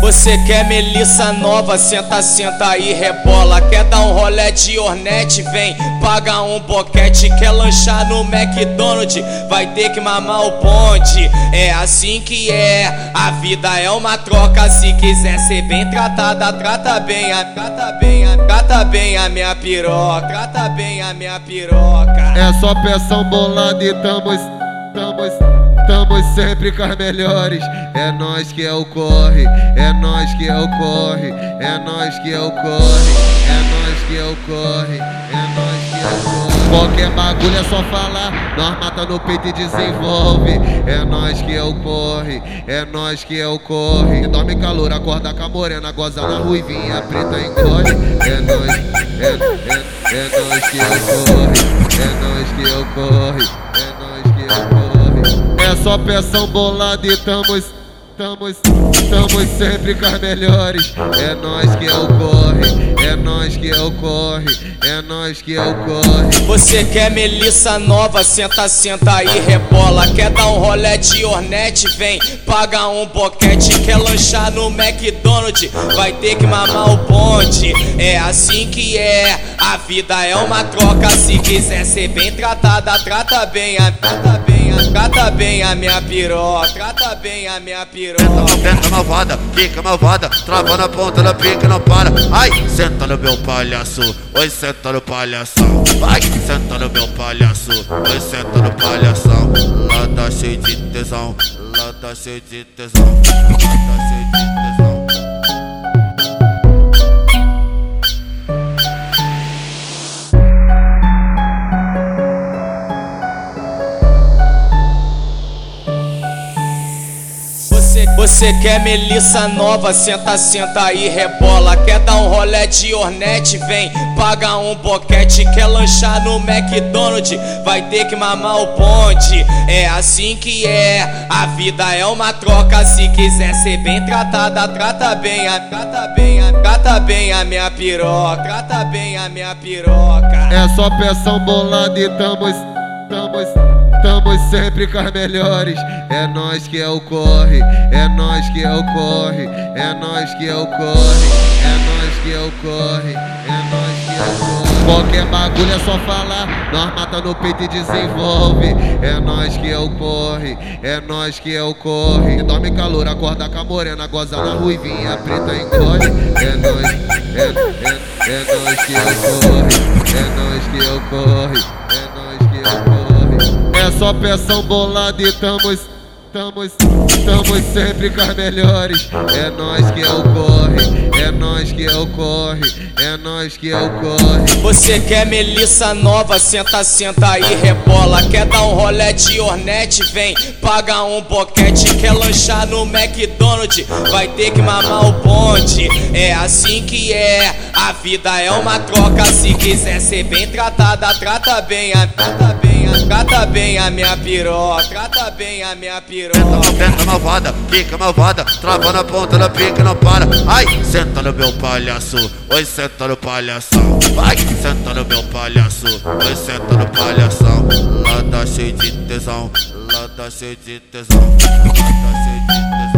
Você quer melissa nova, senta, senta e rebola. Quer dar um rolé de ornete, vem, paga um boquete. Quer lanchar no McDonald's, vai ter que mamar o ponte. É assim que é, a vida é uma troca. Se quiser ser bem tratada, trata bem, a, trata bem, a, trata bem a minha piroca, trata bem a minha piroca. É só peção bolada e tamo, tamo Tamo sempre com as melhores. É nós que é o corre, é nós que é o corre, é nós que é o corre, é nós que é o corre, é nós que é o corre. Qualquer bagulho é só falar, nós mata no peito e desenvolve. É nós que é o corre, é nós que é o corre. Dorme calor, acorda com a morena, goza na ruivinha, preta engole. É nós, é, é, é nós que é o corre, é nós que é o corre, é só peção bolada e tamo, tamo, tamo sempre com as melhores. É nós que é o corre, é nós que é o corre, é nós que é o corre. Você quer melissa nova, senta, senta e rebola. Quer dar um rolé de ornete, vem, paga um boquete. Quer lanchar no McDonald's, vai ter que mamar o ponte. É assim que é, a vida é uma troca. Se quiser ser bem tratada, trata bem, a trata bem. Trata bem a minha piroca, trata bem a minha piroca. Senta malvada, fica malvada, trava na ponta da pica não para. Ai, senta no meu palhaço, oi, senta no palhação. Vai, senta no meu palhaço, oi, senta no palhação. Lá tá cheio de tesão, lá tá cheio de tesão, lá tá cheio de tesão. Você quer melissa nova, senta, senta e rebola. Quer dar um rolé de ornete, vem, paga um boquete. Quer lanchar no McDonald's, vai ter que mamar o ponte. É assim que é, a vida é uma troca. Se quiser ser bem tratada, trata bem, a, trata bem, a, trata bem a minha piroca, trata bem a minha piroca. É só peção bolada e tamo, tamo Tamo sempre com as melhores. É nós que é o corre, é nós que é o corre, é nós que é o corre, é nós que é o corre, é nós que é o corre. Qualquer bagulho é só falar, nós mata no peito e desenvolve. É nós que é o corre, é nós que é o corre. Dorme calor, acorda com a morena, goza na ruivinha, preta engole. É nós, é, é, é nós que é o corre, é nós que é o corre, é nós é só peção bolada e tamo, tamo, tamo sempre com as melhores. É nós que é o corre, é nós que é o corre, é nós que é o corre. Você quer melissa nova, senta, senta e rebola. Quer dar um rolé de ornete, vem, paga um boquete. Quer lanchar no McDonald's, vai ter que mamar o ponte. É assim que é, a vida é uma troca. Se quiser ser bem tratada, trata bem, a trata bem. Trata bem a minha piroca, trata bem a minha piroca. Senta malvada, fica malvada, trava na ponta da pica não para. Ai, senta no meu palhaço, oi, senta no palhação. Vai, senta no meu palhaço, oi, senta no palhação. Lá tá cheio de tesão, lá tá cheio de tesão, lá tá cheio de tesão.